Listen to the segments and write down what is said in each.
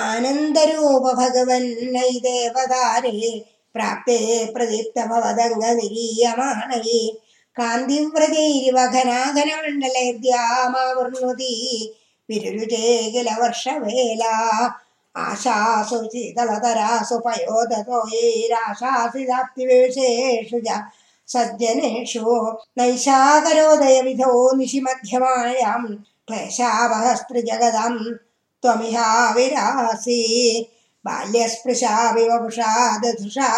ആനന്ദരൂപ ഭഗവൻ നൈ ദേവതാരേ പ്രാപ്തേ പ്രദീപ്തഭവതംഗ നിരീയമാണേ കാന്തിവ്രജൈരിവഘനാഘനമണ്ഡലേദ്യാമാവൃണുതി വിരുരുചേകില വർഷവേല ആശാസു ശീതളതരാസു പയോധതോയൈരാശാസിതാപ്തിവേശേഷു ച സജ്ജനേഷു. നൈശാകരോദയവിധോ നിശിമധ്യമായാം ക്ലേശാവഹസ്ത്രിജഗതം त्वमिहा विलासि बाल्यस्पृशा विवृषा दधुषा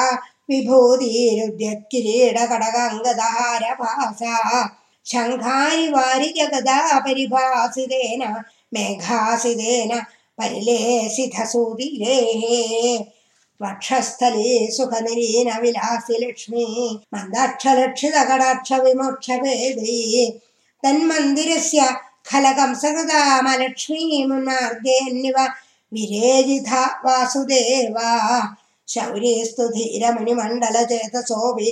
विभूतिरुध्यकिरीडकडगङ्गधारभासा शङ्खानि वारि जगदा परिभासितेन मेघासितेन परिले वक्षस्थले पक्षस्थले सुखनिलीनविलासि लक्ष्मी मन्दाक्षलक्षितकडाक्षविमोक्षभेदी तन्मन्दिरस्य വിമോക്ഷഭേദീ തന്മന്ദിരസ്യ ഖലകംസകൃതാമലക്ഷ്മീ മുന്നാർഗേന്നിവ വിരേജിത വാസുദേവ ശൗര്യസ്തു ധീരമണിമണ്ഡല ചേതസോപി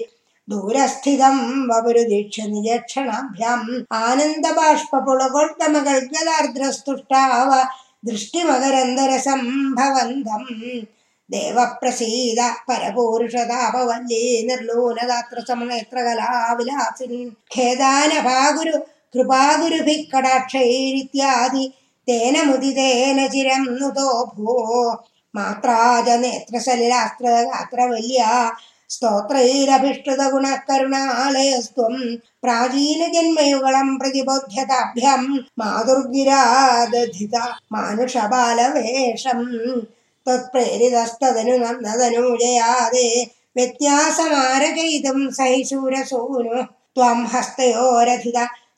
ദൂരസ്ഥിതം വപുരുദീക്ഷ നിരീക്ഷണാഭ്യാം ആനന്ദബാഷ്പുളകൊൾത്തമകൽഗലാർദ്രസ്തുഷ്ടാവ ദൃഷ്ടിമകരന്തരസംഭവന്തം ദേവപ്രസീത പരപൂരുഷതാപവല്ലീ നിർലൂനദാത്ര സമനേത്രകലാവിലാസിൻ ഖേദാനഭാഗുരു കൃപാഗുരുഭിः കടാക്ഷേരിത്യാദി തേന മുദിതേന ചിരം നുതോ ഭോ. മാത്രാജ നേത്രസലിലാസ്ത്രഗാത്രവല്യ സ്തോത്രൈരഭിഷ്ടത ഗുണകരുണാലയസ്ത്വം പ്രാചീനജന്മയുഗളം പ്രതിബോധ്യതാഭ്യം മാതുർഗിരാദധിത മാനുഷബാലവേഷം. തത്പ്രേരിതസ്തനു നന്ദതനൂജയാതെ വ്യത്യാസമാരചയിതും സഹിശൂരസൂനു ത്വം ഹസ്തയോരഥിത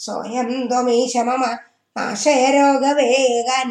ത്വാം ധാരയൻ സകലു ധന്യതമപ്രദസ്ഥേ സ്വയം ത്വമീശ മമ നാശയ രോഗവേഗൻ